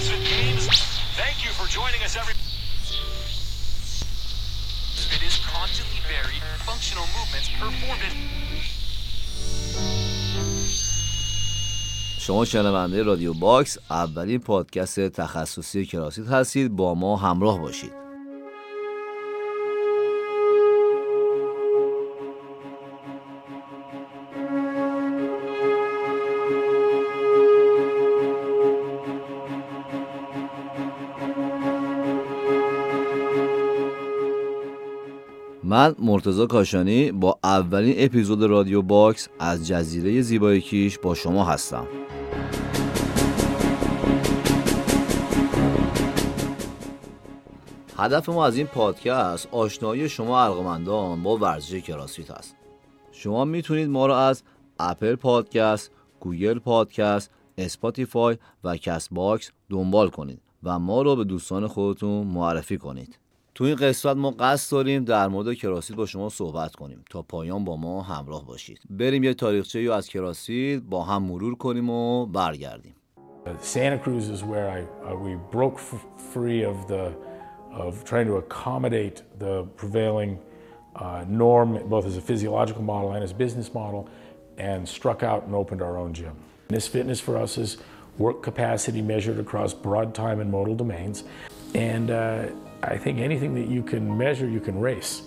CrossFit Games. Thank you for joining us, every. It is constantly varied, functional movements performed. شما شنونده رادیو باکس اولین پادکست تخصصی کراسیت هستید با ما همراه باشید من مرتضی کاشانی با اولین اپیزود رادیو باکس از جزیره زیبای کیش با شما هستم. هدف ما از این پادکست آشنایی شما علاقمندان با ورزش کراسفیت است. شما می‌تونید ما را از اپل پادکست، گوگل پادکست، اسپاتیفای و کست باکس دنبال کنید و ما را به دوستان خودتون معرفی کنید. تو این قسمت ما قصد داریم در مورد کراسید با شما صحبت کنیم تا پایان با ما همراه باشید بریم یه تاریخچه یا از کراسید با هم مرور کنیم و برگردیم Santa Cruz is where I, uh, we broke free of the of trying to accommodate the prevailing uh, norm, both as a physiological model and as a business model, and struck out and opened our own gym. This fitness for us is work capacity measured across broad time and modal domains, and uh, I think anything that you can measure, you can race.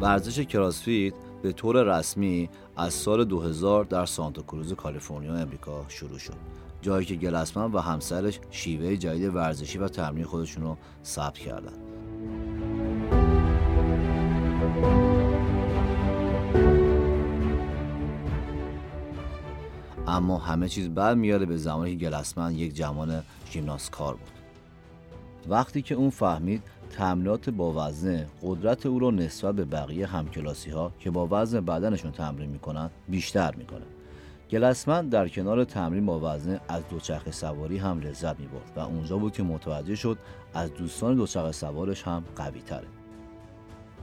ورزش کراسفیت به طور رسمی از سال 2000 در سانتا کروز کالیفرنیا امریکا شروع شد جایی که گلسمن و همسرش شیوه جدید ورزشی و تمرین خودشون رو ثبت کردن اما همه چیز برمیگرده به زمانی که گلسمن یک جوان ژیمناستکار بود. وقتی که اون فهمید تمرینات با وزنه قدرت او رو نسبت به بقیه همکلاسی ها که با وزن بدنشون تمرین می‌کنن بیشتر می‌کنه. گلسمن در کنار تمرین با وزنه از دوچرخه سواری هم لذت می‌برد و اونجا بود که متوجه شد از دوستان دوچرخه سوارش هم قوی تره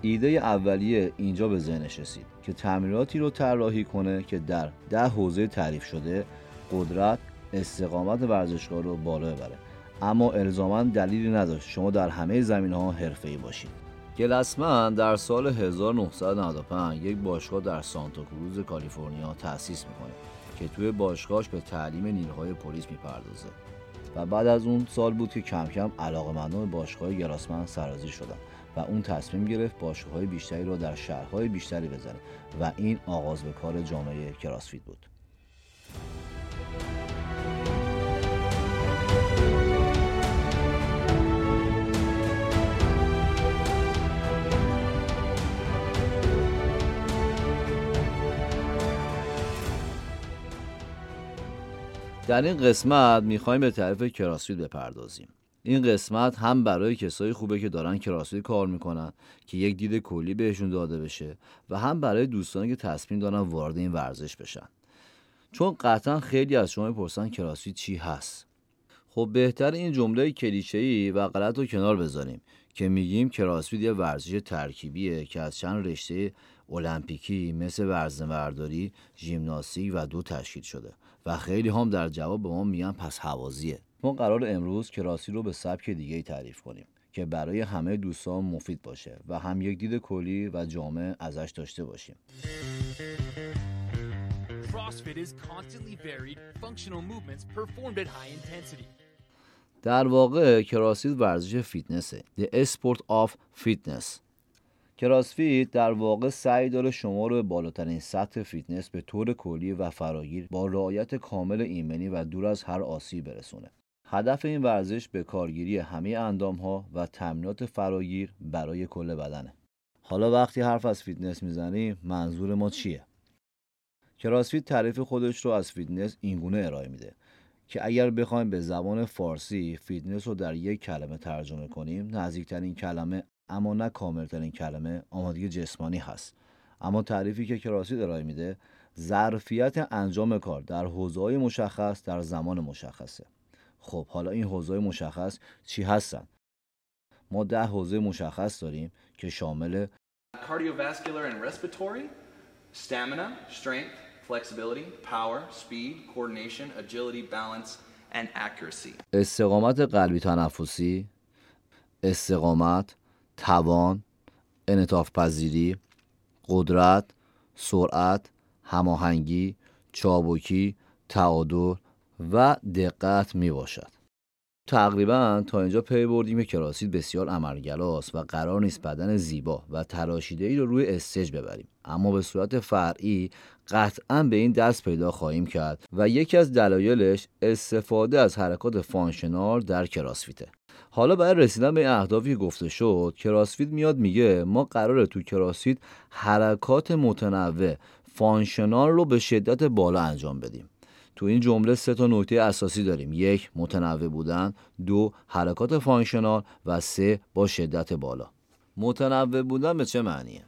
ایده اولیه اینجا به ذهنش رسید که تمریناتی رو طراحی کنه که در ده حوزه تعریف شده قدرت استقامت ورزشکار رو بالا ببره. اما الزاما دلیلی نداشت. شما در همه زمین ها حرفه‌ای باشید. گلسمن در سال 1995 یک باشگاه در سانتا کروز کالیفرنیا تأسیس می‌کنه که توی باشگاهش به تعلیم نیروهای پلیس می‌پردازه. و بعد از اون سال بود که کم کم علاقمندان باشگاه گلاسمن سرازیر شدن. و اون تصمیم گرفت باشگاه‌های بیشتری را در شهرهای بیشتری بزنه و این آغاز به کار جامعه کراسفیت بود. در این قسمت می‌خوایم به تعریف کراسفیت بپردازیم. این قسمت هم برای کسایی خوبه که دارن کراسفیت کار می‌کنن که یک دید کلی بهشون داده بشه و هم برای دوستانی که تصمیم دارن وارد این ورزش بشن. چون قطعا خیلی از شما می‌پرسن کراسفیت چی هست. خب بهتر این جمله کلیشه‌ای و غلط رو کنار بذاریم که میگیم کراسفیت یه ورزش ترکیبیه که از چند رشته المپیکی مثل وزنه‌برداری، ژیمناستیک و دو تشکیل شده و خیلی هم در جواب به ما میگن پس حوازیه. ما قرار امروز کراسی رو به سبک دیگه ای تعریف کنیم که برای همه دوستان مفید باشه و هم یک دید کلی و جامع ازش داشته باشیم. CrossFit is constantly varied, functional movements performed at high intensity. در واقع کراسفیت ورزش فیتنسه The Sport of Fitness. کراسفیت در واقع سعی داره شما رو به بالاترین سطح فیتنس به طور کلی و فراگیر با رعایت کامل ایمنی و دور از هر آسیب برسونه. هدف این ورزش به کارگیری همه اندام ها و تمرینات فراگیر برای کل بدنه. حالا وقتی حرف از فیتنس می‌زنیم منظور ما چیه؟ کراسفیت تعریف خودش رو از فیتنس اینگونه ارائه میده که اگر بخوایم به زبان فارسی فیتنس رو در یک کلمه ترجمه کنیم نزدیکترین کلمه اما نه کاملترین کلمه آمادگی جسمانی هست. اما تعریفی که کراسفیت ارائه میده ظرفیت انجام کار در حوزه‌های مشخص در زمان مشخصه. خب حالا این حوزه‌های مشخص چی هستن ما ده حوزه مشخص داریم که شامل cardiovascular and respiratory, stamina, strength, flexibility, power, speed, coordination, agility, balance, and accuracy. استقامت قلبی تنفسی استقامت توان انعطاف پذیری قدرت سرعت هماهنگی چابکی تعادل و دقت می باشد تقریبا تا اینجا پی بردیم که کراسفیت بسیار عملگراست و قرار نیست بدن زیبا و تراشیده ای رو روی stage ببریم. اما به صورت فرعی قطعا به این دست پیدا خواهیم کرد و یکی از دلایلش استفاده از حرکات functional در کراسفیته حالا برای رسیدن به این اهدافی گفته شد کراسفیت میاد میگه ما قراره تو کراسفیت حرکات متنوع functional رو به شدت بالا انجام بدیم. تو این جمله سه تا نکته اساسی داریم. یک متنوع بودن. دو حرکات functional و سه با شدت بالا. متنوع بودن به چه معنیه؟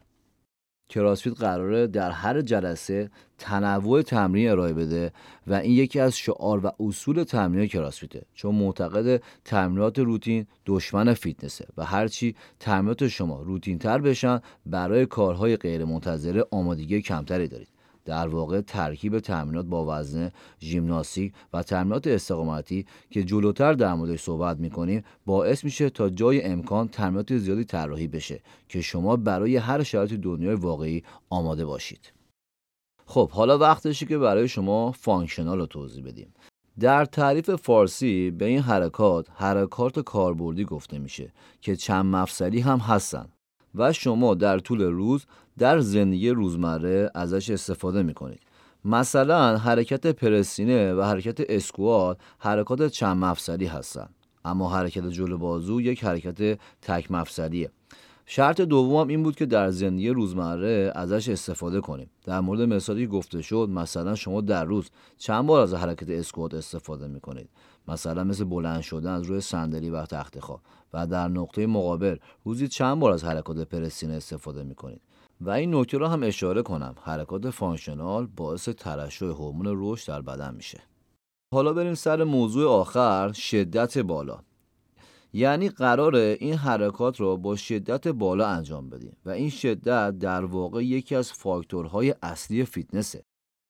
کراسفیت قراره در هر جلسه تنوع تمرین ارائه بده و این یکی از شعار و اصول تمرین کراسفیته چون معتقد تمرینات روتین دشمن فیتنسه و هرچی تمرینات شما روتین تر بشن برای کارهای غیر منتظره آمادگی کمتری دارید. در واقع ترکیب تمرینات با وزنه ژیمناستیک و تمرینات استقامتی که جلوتر در موردش صحبت می‌کنیم باعث میشه تا جای امکان تمرینات زیادی طراحی بشه که شما برای هر شرایط دنیای واقعی آماده باشید. خب حالا وقتشه که برای شما functional رو توضیح بدیم. در تعریف فارسی به این حرکات حرکات کاربردی گفته میشه که چند مفصلی هم هستن. و شما در طول روز در زندگی روزمره ازش استفاده می‌کنید. مثلا حرکت پرسینه و حرکت اسکوات حرکات چند مفصلی هستند اما حرکت جلو بازو یک حرکت تک مفصلیه. شرط دوم این بود که در زندگی روزمره ازش استفاده کنیم. در مورد مثالی گفته شد مثلا شما در روز چند بار از حرکت اسکوات استفاده می‌کنید؟ مثلا مثل بلند شدن از روی صندلی و تخت خواب. و در نقطه مقابل روزی چند بار از حرکات پرس سینه استفاده می‌کنید. و این نکته را هم اشاره کنم. حرکات functional باعث ترشح هورمون رشد در بدن میشه. حالا بریم سر موضوع آخر شدت بالا. یعنی قرار این حرکات رو با شدت بالا انجام بدیم. و این شدت در واقع یکی از فاکتورهای اصلی فیتنسه.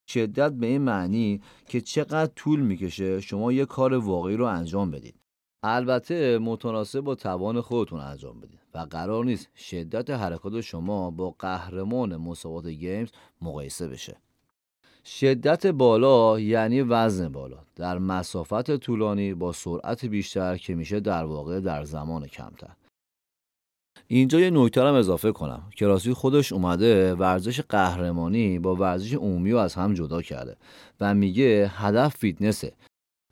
شدت به این معنی که چقدر طول می‌کشه شما یه کار واقعی رو انجام بدید. البته متناسب با توان خودتون انجام بدید و قرار نیست شدت حرکات شما با قهرمان مسابقات گیمز مقایسه بشه. شدت بالا یعنی وزن بالا در مسافت طولانی با سرعت بیشتر که میشه در واقع در زمان کمتر. اینجا یه نکته هم اضافه کنم. کراسی خودش اومده ورزش قهرمانی با ورزش عمومی رو از هم جدا کرده و میگه هدف فیتنسه.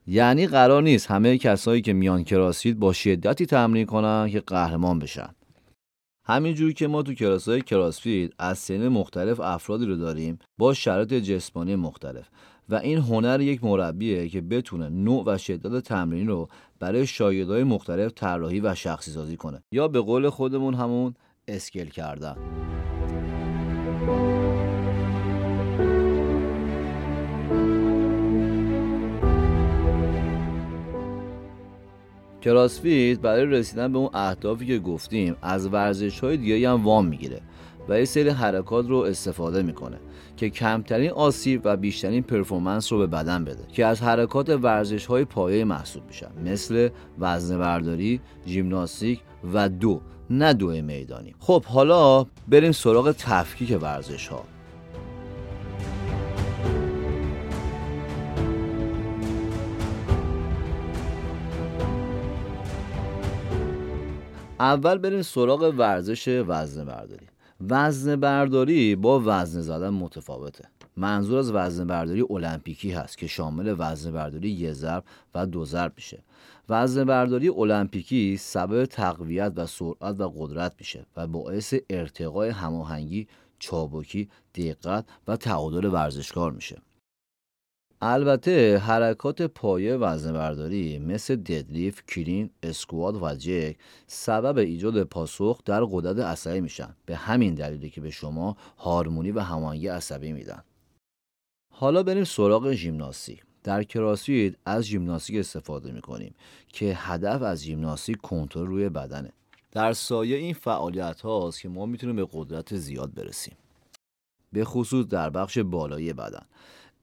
یعنی قرار نیست همه کسایی که میان کراسفیت با شدتی تمرین کنن که قهرمان بشن. همینجور که ما تو کلاس های کراسفیت از سن مختلف افرادی رو داریم با شرایط جسمانی مختلف. و این هنر یک مربیه که بتونه نوع و شدت تمرین رو برای شاگردهای مختلف طراحی و شخصی سازی کنه. یا به قول خودمون همون اسکل کردن. کراسفیت برای رسیدن به اون اهدافی که گفتیم از ورزش های دیگه هم وام می‌گیره و یه سری حرکات رو استفاده می‌کنه که کمترین آسیب و بیشترین پرفورمنس رو به بدن بده که از حرکات ورزش های پایه محسوب میشن مثل وزن برداری، ژیمناستیک و دو نه دو میدانی. خب حالا بریم سراغ تفکیک ورزش ها اول بریم سراغ ورزش وزن برداری وزن برداری با وزن زدن متفاوته. منظور از وزن برداری المپیکی هست که شامل وزن برداری یه ضرب و دو ضرب میشه. وزن برداری المپیکی سبب تقویت و سرعت و قدرت میشه و باعث ارتقای هماهنگی چابکی دقت و تعادل ورزشکار میشه. البته حرکات پایه وزن برداری مثل ددلیف، کلین، اسکواد و جک سبب ایجاد پاسخ در قدرت عصبی میشن. به همین دلیلی که به شما هارمونی و هماهنگی عصبی میدن. حالا بریم سراغ ژیمناستیک. در کراسفیت از ژیمناستیک استفاده می‌کنیم که هدف از ژیمناستیک کنترل روی بدنه. در سایه این فعالیت هاست که ما می‌تونیم به قدرت زیاد برسیم. به خصوص در بخش بالایی بدن.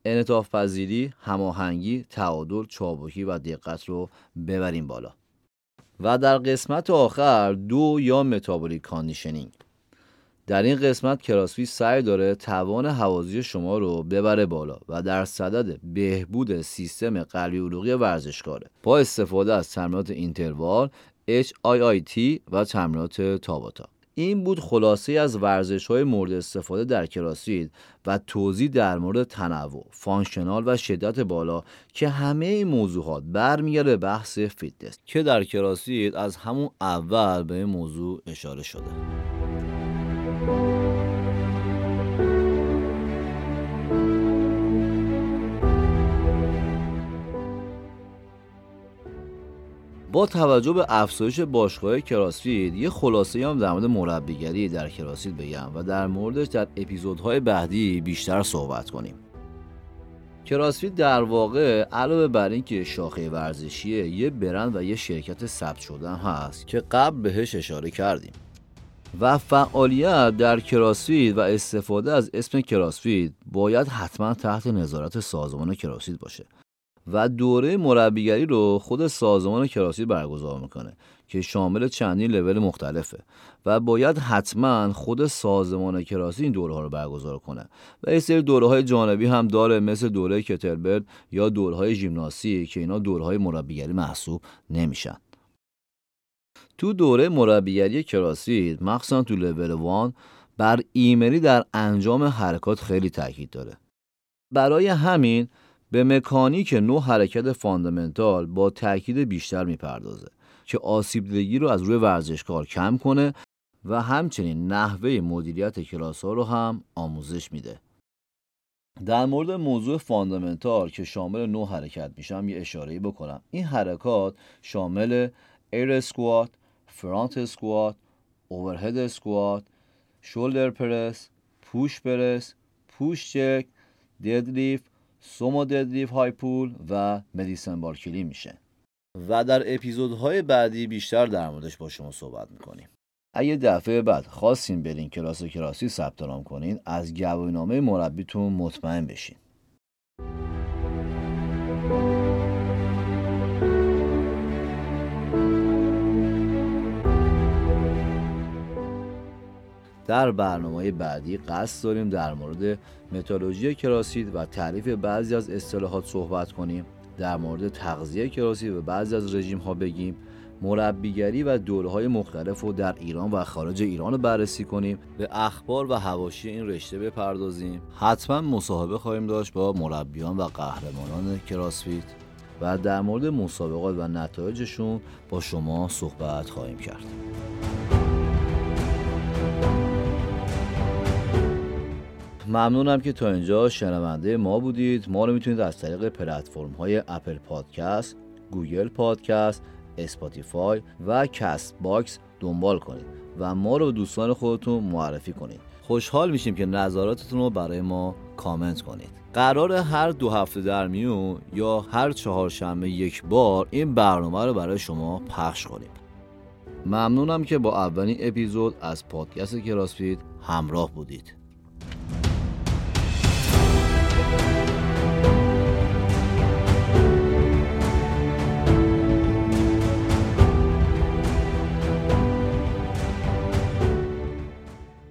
انعطاف پذیری، هماهنگی، تعادل، چابکی و دقت رو ببریم بالا. و در قسمت آخر دو یا metabolic conditioning در این قسمت کراسفیت سعی داره توان حوازی شما رو ببره بالا و در صدد بهبود سیستم قلبی عروقی ورزشکاره با استفاده از تمرینات interval HIIT و تمرینات تاباتا این بود خلاصه از ورزش های مورد استفاده در کراسفیت و توضیح در مورد تنوع، functional و شدت بالا که همه این موضوعات برمیگرده به بحث فیتنس که در کراسید از همون اول به این موضوع اشاره شده. با توجه به افزایش باشگاه کراسفید یه خلاصه هم در مورد مربیگری در کراسفید بگم و در موردش در اپیزودهای بعدی بیشتر صحبت کنیم. کراسفید در واقع علاوه بر اینکه شاخه ورزشیه یه برند و یه شرکت ثبت شده هست که قبل بهش اشاره کردیم. و فعالیت در کراسفید و استفاده از اسم کراسفید باید حتما تحت نظارت سازمان کراسفید باشه. و دوره مربیگری رو خود سازمان کراسی برگزار می‌کنه که شامل چندین لول مختلفه و باید حتما خود سازمان کراسی این دوره ها رو برگزار کنه و یه سری دوره های جانبی هم داره مثل دوره کتربل یا دوره های ژیمناسی که اینا دوره های مربیگری محسوب نمیشن. تو دوره مربیگری کراسی مخصوصا تو لول وان بر ایمنی در انجام حرکات خیلی تاکید داره. برای همین به مکانیک نوع حرکت فاندامنتال با تاکید بیشتر می‌پردازه که آسیب دیدگی رو از روی ورزشکار کم کنه و همچنین نحوه مدیریت کلاس ها رو هم آموزش میده. در مورد موضوع fundamental که شامل نه حرکت میشه یه اشاره بکنم. این حرکات شامل air squat، front squat، overhead squat، shoulder press، push press، push jerk، deadlift sumo deadlift high pull و medicine ball clean میشه. و در اپیزودهای بعدی بیشتر در موردش با شما صحبت می‌کنیم. اگه دفعه بعد خواستین برین کلاس کراسی ثبت نام کنین از گواهینامه مربیتون مطمئن بشین. در برنامه بعدی قصد داریم در مورد متالوژی کراسید و تعریف بعضی از اصطلاحات صحبت کنیم. در مورد تغذیه کراسید و بعضی از رژیم ها بگیم. مربیگری و دوره های مختلف رو در ایران و خارج ایران رو بررسی کنیم. به اخبار و هواشی این رشته بپردازیم. حتما مصاحبه خواهیم داشت با مربیان و قهرمانان کراسفیت و در مورد مسابقات و نتایجشون با شما صحبت خواهیم کرد. ممنونم که تا اینجا شنونده ما بودید. ما رو می‌تونید از طریق پلتفرم های اپل پادکست گوگل پادکست اسپاتیفای و کست باکس دنبال کنید و ما رو به دوستان خودتون معرفی کنید. خوشحال میشیم که نظراتتون رو برای ما کامنت کنید. قرار هر دو هفته در میون یا هر چهارشنبه یک بار این برنامه رو برای شما پخش کنیم. ممنونم که با اولین اپیزود از پادکست کراسفیت همراه بودید.